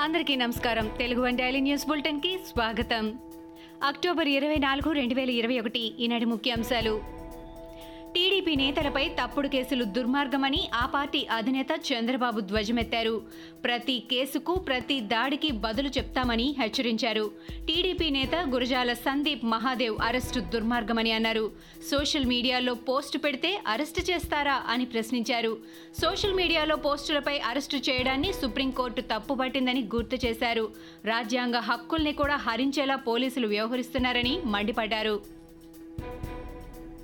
అందరికీ నమస్కారం. Telugu one daily news బులెటిన్కి స్వాగతం. అక్టోబర్ ఇరవై నాలుగు రెండు వేల ఇరవై ఒకటి ఈనాటి ముఖ్యాంశాలు. టీడీపీ నేతలపై తప్పుడు కేసులు దుర్మార్గమని ఆ పార్టీ అధినేత చంద్రబాబు ధ్వజమెత్తారు. ప్రతి కేసుకు ప్రతి దాడికి బదులు చెప్తామని హెచ్చరించారు. టీడీపీ నేత గురజాల సందీప్ మహాదేవ్ అరెస్టు దుర్మార్గమని అన్నారు. సోషల్ మీడియాలో పోస్టు పెడితే అరెస్టు చేస్తారా అని ప్రశ్నించారు. సోషల్ మీడియాలో పోస్టులపై అరెస్టు చేయడాన్ని సుప్రీంకోర్టు తప్పుపట్టిందని గుర్తు చేశారు. రాజ్యాంగ హక్కుల్ని కూడా హరించేలా పోలీసులు వ్యవహరిస్తున్నారని మండిపడ్డారు.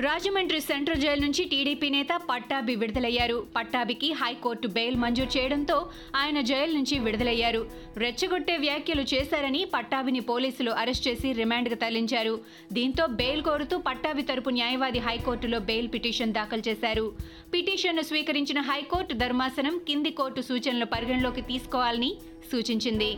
రాజమండ్రి సెంట్రల్ జైలు నుంచి టీడీపీ నేత పట్టాభి విడుదలయ్యారు. పట్టాభికి హైకోర్టు బెయిల్ మంజూరు చేయడంతో ఆయన జైలు నుంచి విడుదలయ్యారు. రెచ్చగొట్టే వ్యాఖ్యలు చేశారని పట్టాభిని పోలీసులు అరెస్ట్ చేసి రిమాండ్కు తరలించారు. దీంతో బెయిల్ కోరుతూ పట్టాభి తరపు న్యాయవాది హైకోర్టులో బెయిల్ పిటిషన్ దాఖలు చేశారు. పిటిషన్ను స్వీకరించిన హైకోర్టు ధర్మాసనం కింది కోర్టు సూచనలు పరిగణలోకి తీసుకోవాలని సూచించింది.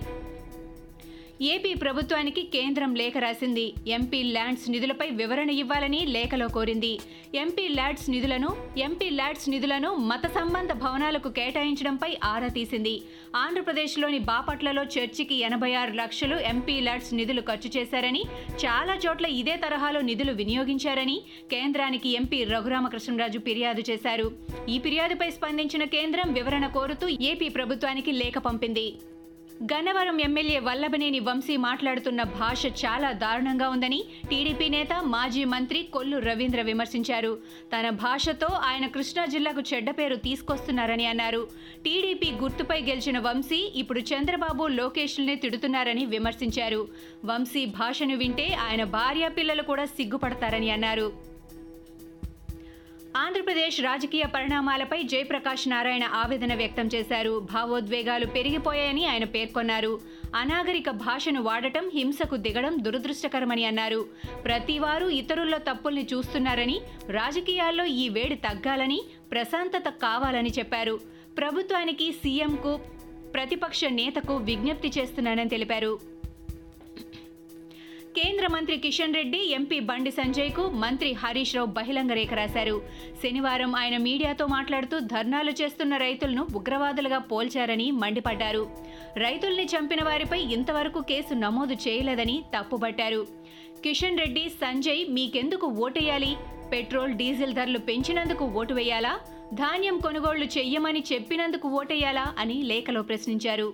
ఏపీ ప్రభుత్వానికి కేంద్రం లేఖ రాసింది. ఎంపీ ల్యాండ్స్ నిధులపై వివరణ ఇవ్వాలని లేఖలో కోరింది. ఎంపీ ల్యాడ్స్ నిధులను ఎంపీ ల్యాడ్స్ నిధులను మత సంబంధ భవనాలకు కేటాయించడంపై ఆరా తీసింది. ఆంధ్రప్రదేశ్లోని బాపట్లలో చర్చికి ఎనభై ఆరు లక్షలు ఎంపీ ల్యాడ్స్ నిధులు ఖర్చు చేశారని చాలా చోట్ల ఇదే తరహాలో నిధులు వినియోగించారని కేంద్రానికి ఎంపీ రఘురామకృష్ణరాజు ఫిర్యాదు చేశారు. ఈ ఫిర్యాదుపై స్పందించిన కేంద్రం వివరణ కోరుతూ ఏపీ ప్రభుత్వానికి లేఖ పంపింది. గన్నవరం ఎమ్మెల్యే వల్లభనేని వంశీ మాట్లాడుతున్న భాష చాలా దారుణంగా ఉందని టీడీపీ నేత మాజీ మంత్రి కొల్లు రవీంద్ర విమర్శించారు. తన భాషతో ఆయన కృష్ణా జిల్లాకు చెడ్డ పేరు తీసుకొస్తున్నారని అన్నారు. టీడీపీ గుర్తుపై గెలిచిన వంశీ ఇప్పుడు చంద్రబాబు లోకేష్లనే తిడుతున్నారని విమర్శించారు. వంశీ భాషను వింటే ఆయన భార్య పిల్లలు కూడా సిగ్గుపడతారని అన్నారు. ఆంధ్రప్రదేశ్ రాజకీయ పరిణామాలపై జయప్రకాష్ నారాయణ ఆవేదన వ్యక్తం చేశారు. భావోద్వేగాలు పెరిగిపోయాయని ఆయన పేర్కొన్నారు. అనాగరిక భాషను వాడటం హింసకు దిగడం దురదృష్టకరమని అన్నారు. ప్రతివారు ఇతరుల్లో తప్పుల్ని చూస్తున్నారని రాజకీయాల్లో ఈ వేడి తగ్గాలని ప్రశాంతత కావాలని చెప్పారు. ప్రభుత్వానికి సీఎంకు ప్రతిపక్ష నేతకు విజ్ఞప్తి చేస్తున్నానని తెలిపారు. కేంద్ర మంత్రి కిషన్ రెడ్డి ఎంపీ బండి సంజయ్కు మంత్రి హరీష్ రావు బహిరంగ రేఖ రాశారు. శనివారం ఆయన మీడియాతో మాట్లాడుతూ ధర్నాలు చేస్తున్న రైతులను ఉగ్రవాదులుగా పోల్చారని మండిపడ్డారు. రైతుల్ని చంపిన వారిపై ఇంతవరకు కేసు నమోదు చేయలేదని తప్పుబట్టారు కిషన్ రెడ్డి సంజయ్ మీకెందుకు ఓటేయాలి? పెట్రోల్ డీజిల్ ధరలు పెంచినందుకు ఓటు వేయాలా? ధాన్యం కొనుగోళ్ళు చెయ్యమని చెప్పినందుకు ఓటేయాలా అని లేఖలో ప్రశ్నించారు.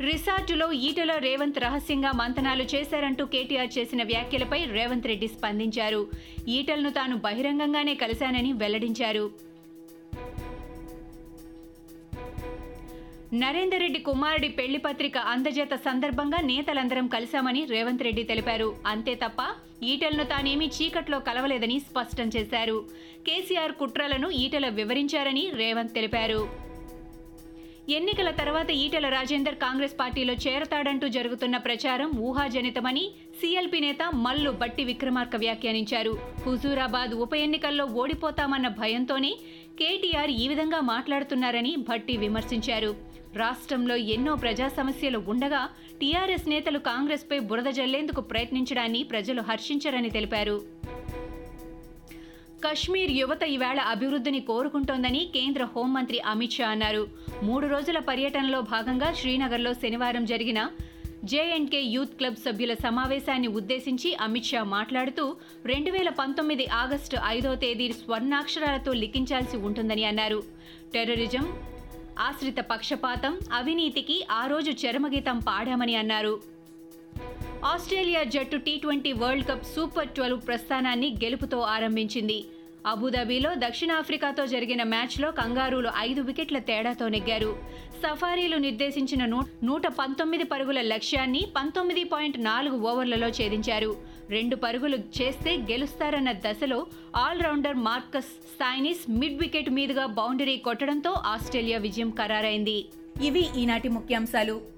రిసార్టులో ఈటల రేవంత్ రహస్యంగా మంతనాలు చేశారంటూ కేటీఆర్ చేసిన వ్యాఖ్యలపై రేవంత్ రెడ్డి స్పందించారు. ఈటలను తాను బహిరంగంగానే కలిశానని వెల్లడించారు. నరేందర్ రెడ్డి కుమారుడి పెళ్ళి పత్రిక అందజేత సందర్భంగా నేతలందరం కలిశామని రేవంత్ రెడ్డి తెలిపారు. అంతే తప్ప ఈటలను తానేమీ చీకట్లో కలవలేదని స్పష్టం చేశారు. కేసీఆర్ కుట్రలను ఈటల వివరించారని రేవంత్ తెలిపారు. ఎన్నికల తర్వాత ఈటెల రాజేందర్ కాంగ్రెస్ పార్టీలో చేరతాడంటూ జరుగుతున్న ప్రచారం ఊహాజనితమని సీఎల్పీ నేత మల్లు బట్టి విక్రమార్క వ్యాఖ్యానించారు. హుజూరాబాద్ ఉప ఎన్నికల్లో ఓడిపోతామన్న భయంతోనే కేటీఆర్ ఈ విధంగా మాట్లాడుతున్నారని భట్టి విమర్శించారు. రాష్ట్రంలో ఎన్నో ప్రజా సమస్యలు ఉండగా టీఆర్ఎస్ నేతలు కాంగ్రెస్పై బురద జల్లేందుకు ప్రయత్నించడాన్ని ప్రజలు హర్షించరని తెలిపారు. కశ్మీర్ యువత ఈవేళ అభివృద్ధిని కోరుకుంటోందని కేంద్ర హోంమంత్రి అమిత్ షా అన్నారు. మూడు రోజుల పర్యటనలో భాగంగా శ్రీనగర్లో శనివారం జరిగిన జేఎండ్కే యూత్ క్లబ్ సభ్యుల సమావేశాన్ని ఉద్దేశించి అమిత్ షా మాట్లాడుతూ రెండు వేల పంతొమ్మిది ఆగస్టు ఐదో తేదీ స్వర్ణాక్షరాలతో లిఖించాల్సి ఉంటుందని అన్నారు. టెర్రరిజం ఆశ్రిత పక్షపాతం అవినీతికి ఆ రోజు చరమగీతం పాడామని అన్నారు. ఆస్ట్రేలియా జట్టు T twenty world cup super twelve ప్రస్థానాన్ని గెలుపుతో ఆరంభించింది. అబుదాబీలో దక్షిణాఫ్రికాతో జరిగిన మ్యాచ్లో కంగారూలు ఐదు వికెట్ల తేడాతో నెగ్గారు. సఫారీలు నిర్దేశించిన నూట పంతొమ్మిది పరుగుల లక్ష్యాన్ని పంతొమ్మిది పాయింట్ నాలుగు ఓవర్లలో ఛేదించారు. రెండు పరుగులు చేస్తే గెలుస్తారన్న దశలో allrounder Marcus Stoinis mid wicket మీదుగా బౌండరీ కొట్టడంతో ఆస్ట్రేలియా విజయం ఖరారైంది. ఇవి ఈనాటి ముఖ్యాంశాలు.